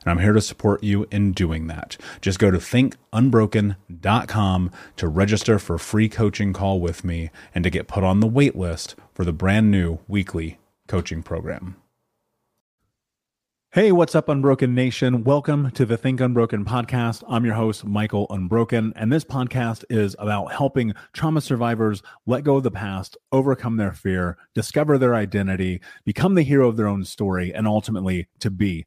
and I'm here to support you in doing that. Just go to thinkunbroken.com to register for a free coaching call with me and to get put on the wait list for the brand new weekly coaching program. Hey, what's up, Unbroken Nation? Welcome to the Think Unbroken podcast. I'm your host, Michael Unbroken, and this podcast is about helping trauma survivors let go of the past, overcome their fear, discover their identity, become the hero of their own story, and ultimately to be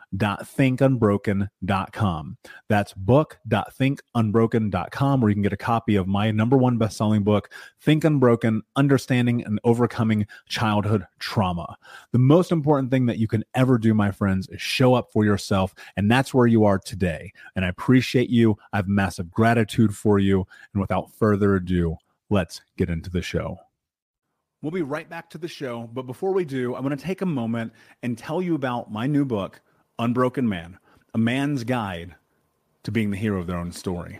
book.thinkunbroken.com. That's book.thinkunbroken.com, where you can get a copy of my number one best-selling book, Think Unbroken: Understanding and Overcoming Childhood Trauma. The most important thing that you can ever do, my friends, is show up for yourself, and that's where you are today. And I appreciate you. I have massive gratitude for you. And without further ado, let's get into the show. We'll be right back to the show, but before we do, I want to take a moment and tell you about my new book, Unbroken Man A Man's Guide to Being the Hero of Their Own Story.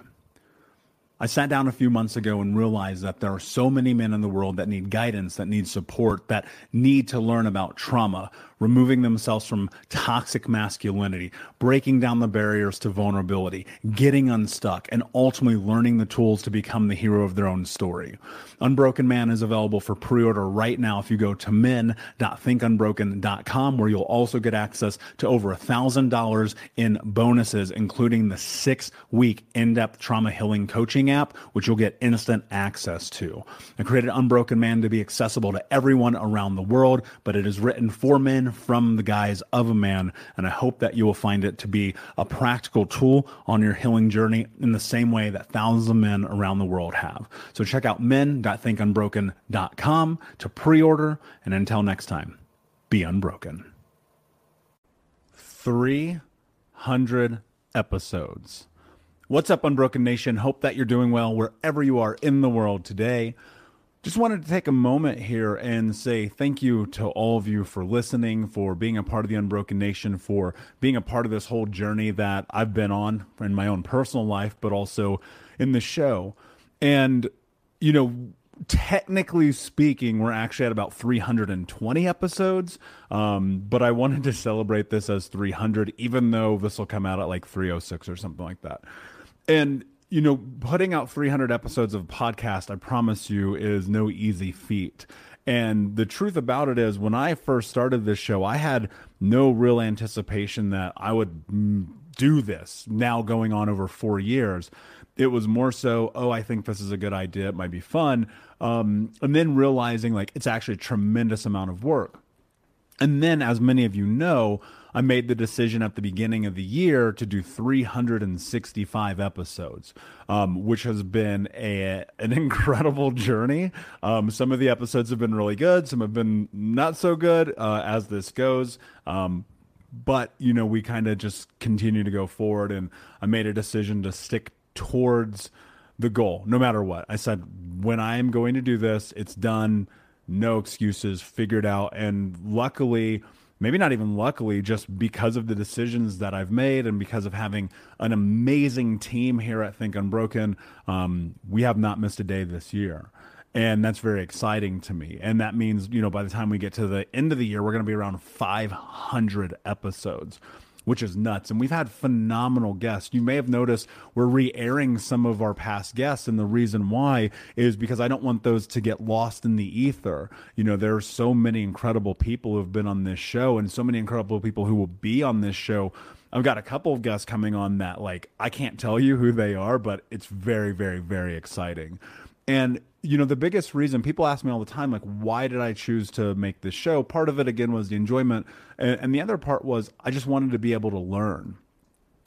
I sat down a few months ago and realized that there are so many men in the world that need guidance, that need support, that need to learn about trauma, removing themselves from toxic masculinity, breaking down the barriers to vulnerability, getting unstuck, and ultimately learning the tools to become the hero of their own story. Unbroken Man is available for pre-order right now if you go to men.thinkunbroken.com where you'll also get access to over a thousand dollars in bonuses, including the six week in-depth trauma healing coaching app, which you'll get instant access to. I created Unbroken Man to be accessible to everyone around the world, but it is written for men from the guise of a man. And I hope that you will find it to be a practical tool on your healing journey in the same way that thousands of men around the world have. So check out men.thinkunbroken.com to pre-order. And until next time, be unbroken. 300 episodes. What's up, Unbroken Nation? Hope that you're doing well wherever you are in the world today. Just wanted to take a moment here and say thank you to all of you for listening, for being a part of the Unbroken Nation, for being a part of this whole journey that I've been on in my own personal life, but also in the show. And, you know, technically speaking, we're actually at about 320 episodes. Um, but I wanted to celebrate this as 300, even though this will come out at like 306 or something like that. And you know, putting out 300 episodes of podcast, I promise you, is no easy feat. And the truth about it is, when I first started this show, I had no real anticipation that I would do this now going on over four years. It was more so, oh, I think this is a good idea. It might be fun. Um, and then realizing like it's actually a tremendous amount of work. And then, as many of you know, I made the decision at the beginning of the year to do 365 episodes, um, which has been a an incredible journey. Um, some of the episodes have been really good, some have been not so good uh, as this goes. Um, but you know, we kind of just continue to go forward, and I made a decision to stick towards the goal, no matter what. I said, when I am going to do this, it's done no excuses, figured out. And luckily, maybe not even luckily, just because of the decisions that I've made and because of having an amazing team here at Think Unbroken, um, we have not missed a day this year. And that's very exciting to me. And that means, you know, by the time we get to the end of the year, we're going to be around 500 episodes which is nuts. And we've had phenomenal guests. You may have noticed we're re airing some of our past guests. And the reason why is because I don't want those to get lost in the ether. You know, there are so many incredible people who have been on this show and so many incredible people who will be on this show. I've got a couple of guests coming on that, like, I can't tell you who they are, but it's very, very, very exciting. And you know, the biggest reason people ask me all the time, like, why did I choose to make this show? Part of it, again, was the enjoyment. And, and the other part was I just wanted to be able to learn.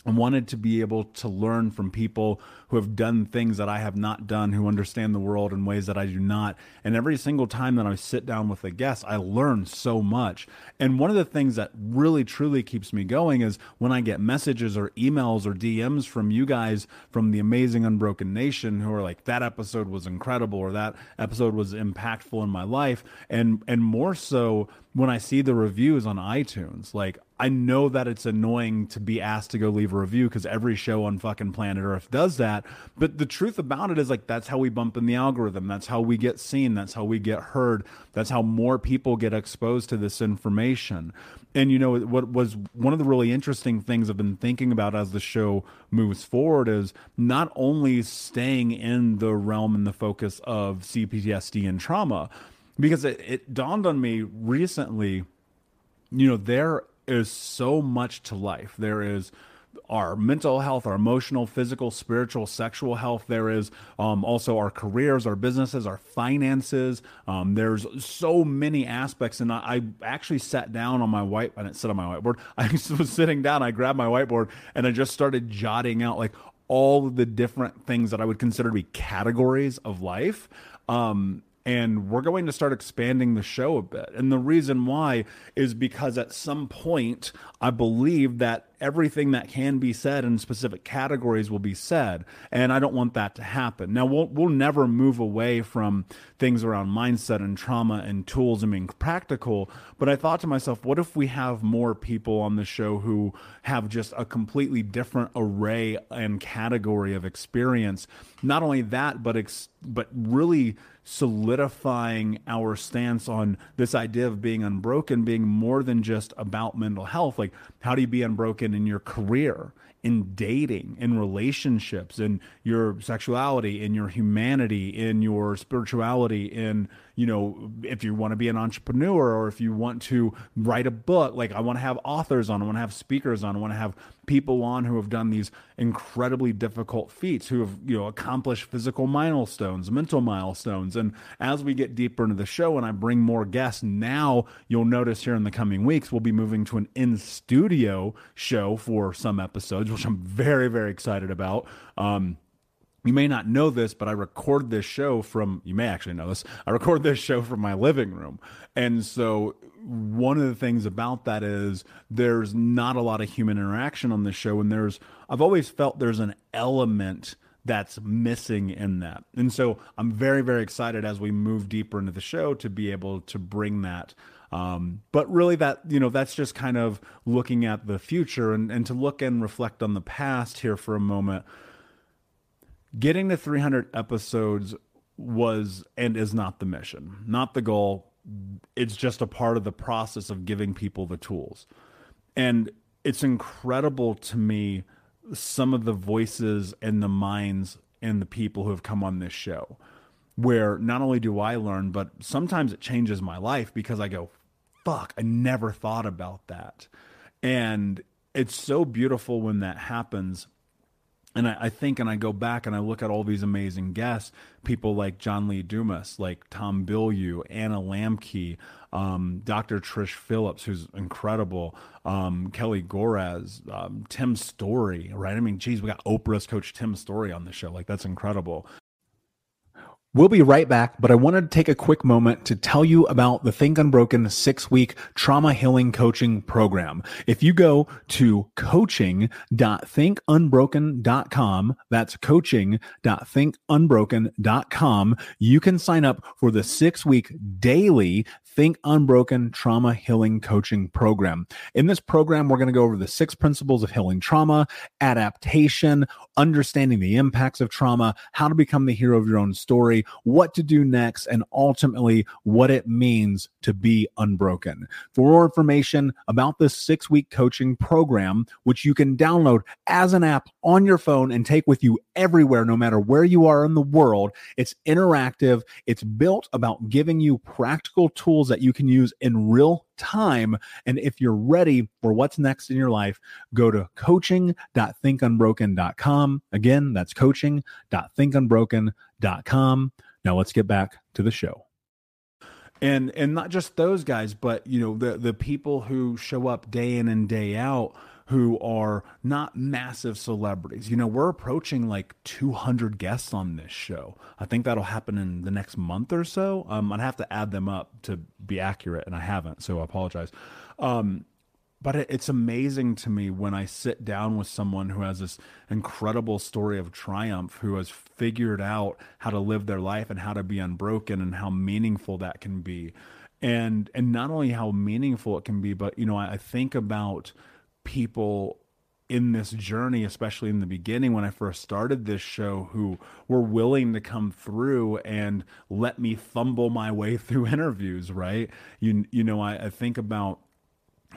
I wanted to be able to learn from people who have done things that I have not done, who understand the world in ways that I do not. And every single time that I sit down with a guest, I learn so much. And one of the things that really truly keeps me going is when I get messages or emails or DMs from you guys from the amazing Unbroken Nation who are like, that episode was incredible or that episode was impactful in my life. And, and more so when I see the reviews on iTunes, like I know that it's annoying to be asked to go leave a review because every show on fucking planet Earth does that. But the truth about it is like that's how we bump in the algorithm. That's how we get seen. That's how we get heard. That's how more people get exposed to this information. And you know what was one of the really interesting things I've been thinking about as the show moves forward is not only staying in the realm and the focus of CPTSD and trauma, because it, it dawned on me recently, you know, there is so much to life. There is our mental health, our emotional, physical, spiritual, sexual health. There is um, also our careers, our businesses, our finances. Um, there's so many aspects, and I, I, actually sat down on my white. I didn't sit on my whiteboard. I was sitting down. I grabbed my whiteboard and I just started jotting out like all the different things that I would consider to be categories of life. Um, and we're going to start expanding the show a bit. And the reason why is because at some point, I believe that everything that can be said in specific categories will be said. And I don't want that to happen. Now, we'll, we'll never move away from things around mindset and trauma and tools and being practical. But I thought to myself, what if we have more people on the show who have just a completely different array and category of experience? Not only that, but, ex- but really solidifying our stance on this idea of being unbroken being more than just about mental health. Like, how do you be unbroken in your career? in dating, in relationships, in your sexuality, in your humanity, in your spirituality, in, you know, if you want to be an entrepreneur or if you want to write a book, like I want to have authors on, I want to have speakers on, I want to have people on who have done these incredibly difficult feats, who have, you know, accomplished physical milestones, mental milestones. And as we get deeper into the show and I bring more guests, now you'll notice here in the coming weeks, we'll be moving to an in studio show for some episodes which I'm very, very excited about. Um, you may not know this, but I record this show from, you may actually know this, I record this show from my living room. And so, one of the things about that is there's not a lot of human interaction on this show. And there's, I've always felt there's an element that's missing in that. And so, I'm very, very excited as we move deeper into the show to be able to bring that um, but really, that you know, that's just kind of looking at the future and, and to look and reflect on the past here for a moment. Getting to 300 episodes was and is not the mission, not the goal. It's just a part of the process of giving people the tools. And it's incredible to me some of the voices and the minds and the people who have come on this show where not only do I learn, but sometimes it changes my life because I go, fuck, I never thought about that. And it's so beautiful when that happens. And I, I, think, and I go back and I look at all these amazing guests, people like John Lee Dumas, like Tom Bilyeu, Anna Lembke, um, Dr. Trish Phillips, who's incredible, um, Kelly Goraz, um, Tim Storey, right? I mean, geez, we got Oprah's coach Tim Storey on the show. Like, that's incredible. We'll be right back, but I wanted to take a quick moment to tell you about the Think Unbroken six week trauma healing coaching program. If you go to coaching.thinkunbroken.com, that's coaching.thinkunbroken.com, you can sign up for the six week daily Think Unbroken Trauma Healing Coaching Program. In this program, we're going to go over the six principles of healing trauma, adaptation, understanding the impacts of trauma, how to become the hero of your own story, what to do next, and ultimately what it means to be unbroken. For more information about this six week coaching program, which you can download as an app on your phone and take with you everywhere, no matter where you are in the world, it's interactive. It's built about giving you practical tools tools that you can use in real time. And if you're ready for what's next in your life, go to coaching.thinkunbroken.com. Again, that's coaching.thinkunbroken.com. Now let's get back to the show. And and not just those guys, but you know, the the people who show up day in and day out who are not massive celebrities. You know, we're approaching like 200 guests on this show. I think that'll happen in the next month or so. Um, I'd have to add them up to be accurate, and I haven't, so I apologize. Um, but it's amazing to me when I sit down with someone who has this incredible story of triumph, who has figured out how to live their life and how to be unbroken and how meaningful that can be. And and not only how meaningful it can be, but you know, I, I think about people in this journey, especially in the beginning when I first started this show, who were willing to come through and let me fumble my way through interviews, right? You, you know, I, I think about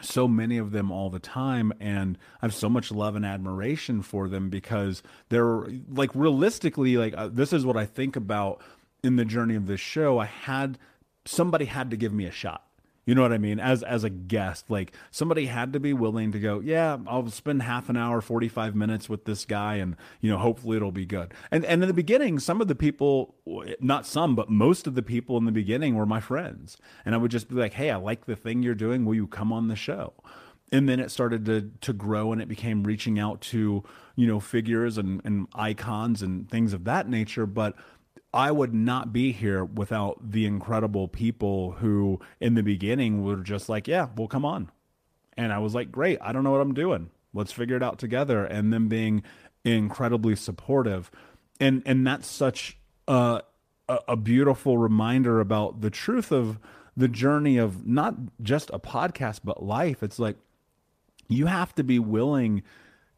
so many of them all the time and i have so much love and admiration for them because they're like realistically like uh, this is what i think about in the journey of this show i had somebody had to give me a shot you know what I mean? As as a guest, like somebody had to be willing to go, yeah, I'll spend half an hour, 45 minutes with this guy and, you know, hopefully it'll be good. And and in the beginning, some of the people, not some, but most of the people in the beginning were my friends. And I would just be like, "Hey, I like the thing you're doing. Will you come on the show?" and then it started to to grow and it became reaching out to you know figures and, and icons and things of that nature but I would not be here without the incredible people who, in the beginning, were just like, "Yeah, well, come on," and I was like, "Great, I don't know what I'm doing. let's figure it out together. And them being incredibly supportive. And and that's such a, a beautiful reminder about the truth of the journey of not just a podcast but life. It's like you have to be willing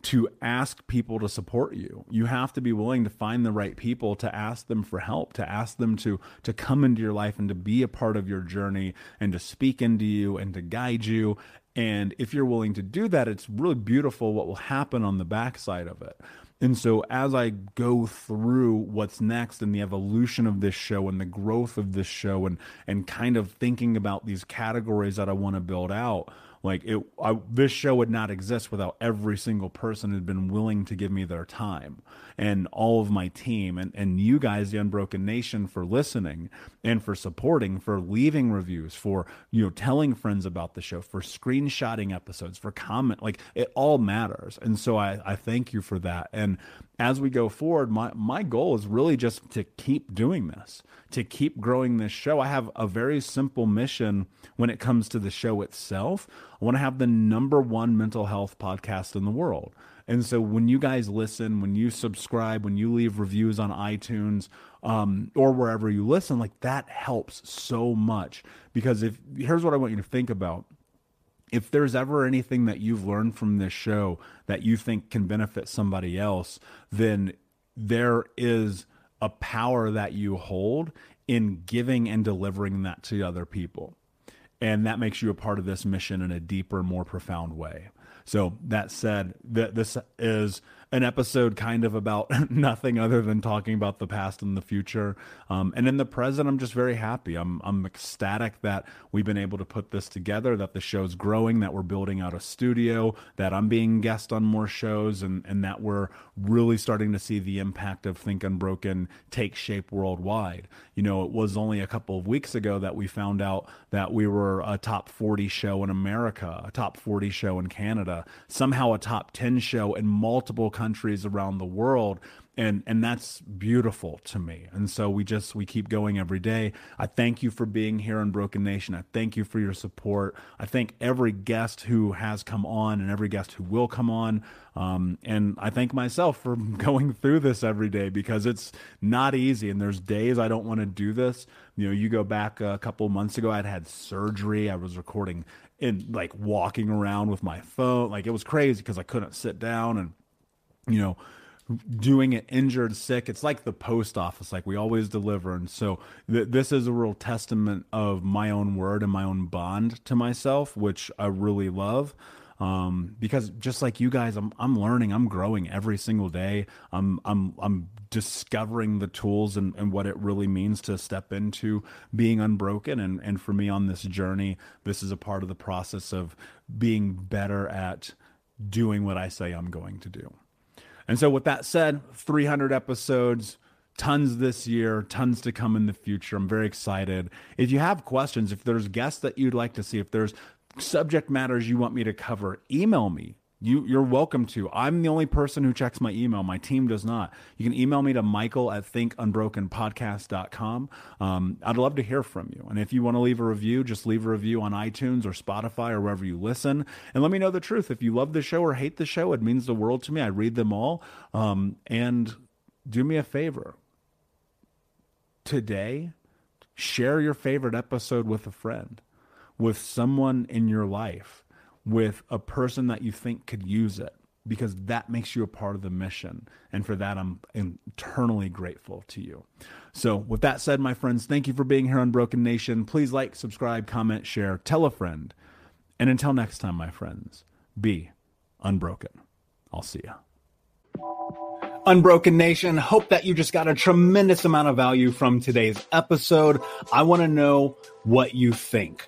to ask people to support you. You have to be willing to find the right people to ask them for help, to ask them to to come into your life and to be a part of your journey and to speak into you and to guide you. And if you're willing to do that, it's really beautiful what will happen on the backside of it. And so as I go through what's next and the evolution of this show and the growth of this show and and kind of thinking about these categories that I want to build out, like it, I, this show would not exist without every single person who'd been willing to give me their time, and all of my team, and and you guys, the Unbroken Nation, for listening and for supporting, for leaving reviews, for you know telling friends about the show, for screenshotting episodes, for comment, like it all matters, and so I I thank you for that, and as we go forward, my my goal is really just to keep doing this to keep growing this show. I have a very simple mission when it comes to the show itself. I want to have the number one mental health podcast in the world. And so when you guys listen, when you subscribe, when you leave reviews on iTunes um, or wherever you listen, like that helps so much. Because if here's what I want you to think about if there's ever anything that you've learned from this show that you think can benefit somebody else, then there is a power that you hold in giving and delivering that to other people. And that makes you a part of this mission in a deeper, more profound way. So, that said, that this is an episode kind of about nothing other than talking about the past and the future. Um, and in the present, I'm just very happy. I'm, I'm ecstatic that we've been able to put this together, that the show's growing, that we're building out a studio, that I'm being guest on more shows, and, and that we're really starting to see the impact of Think Unbroken take shape worldwide. You know, it was only a couple of weeks ago that we found out that we were a top 40 show in America, a top 40 show in Canada, somehow a top 10 show in multiple countries around the world and and that's beautiful to me. And so we just we keep going every day. I thank you for being here Unbroken Nation. I thank you for your support. I thank every guest who has come on and every guest who will come on. Um, and i thank myself for going through this every day because it's not easy and there's days i don't want to do this. You know you go back a couple months ago i'd had surgery. I was recording and like walking around with my phone. Like it was crazy because i couldn't sit down and you know, doing it injured, sick. It's like the post office, like we always deliver. And so th- this is a real testament of my own word and my own bond to myself, which I really love. Um, because just like you guys, I'm I'm learning, I'm growing every single day. I'm I'm I'm discovering the tools and, and what it really means to step into being unbroken. And and for me on this journey, this is a part of the process of being better at doing what I say I'm going to do. And so, with that said, 300 episodes, tons this year, tons to come in the future. I'm very excited. If you have questions, if there's guests that you'd like to see, if there's subject matters you want me to cover, email me you, you're welcome to. I'm the only person who checks my email. My team does not. You can email me to michael at thinkunbrokenpodcast.com. Um, I'd love to hear from you. And if you want to leave a review, just leave a review on iTunes or Spotify or wherever you listen. And let me know the truth. If you love the show or hate the show, it means the world to me. I read them all. Um, and do me a favor. Today, share your favorite episode with a friend, with someone in your life with a person that you think could use it because that makes you a part of the mission. And for that, I'm internally grateful to you. So, with that said, my friends, thank you for being here Unbroken Nation. Please like, subscribe, comment, share, tell a friend. And until next time, my friends, be unbroken. I'll see you. Unbroken Nation, hope that you just got a tremendous amount of value from today's episode. I want to know what you think.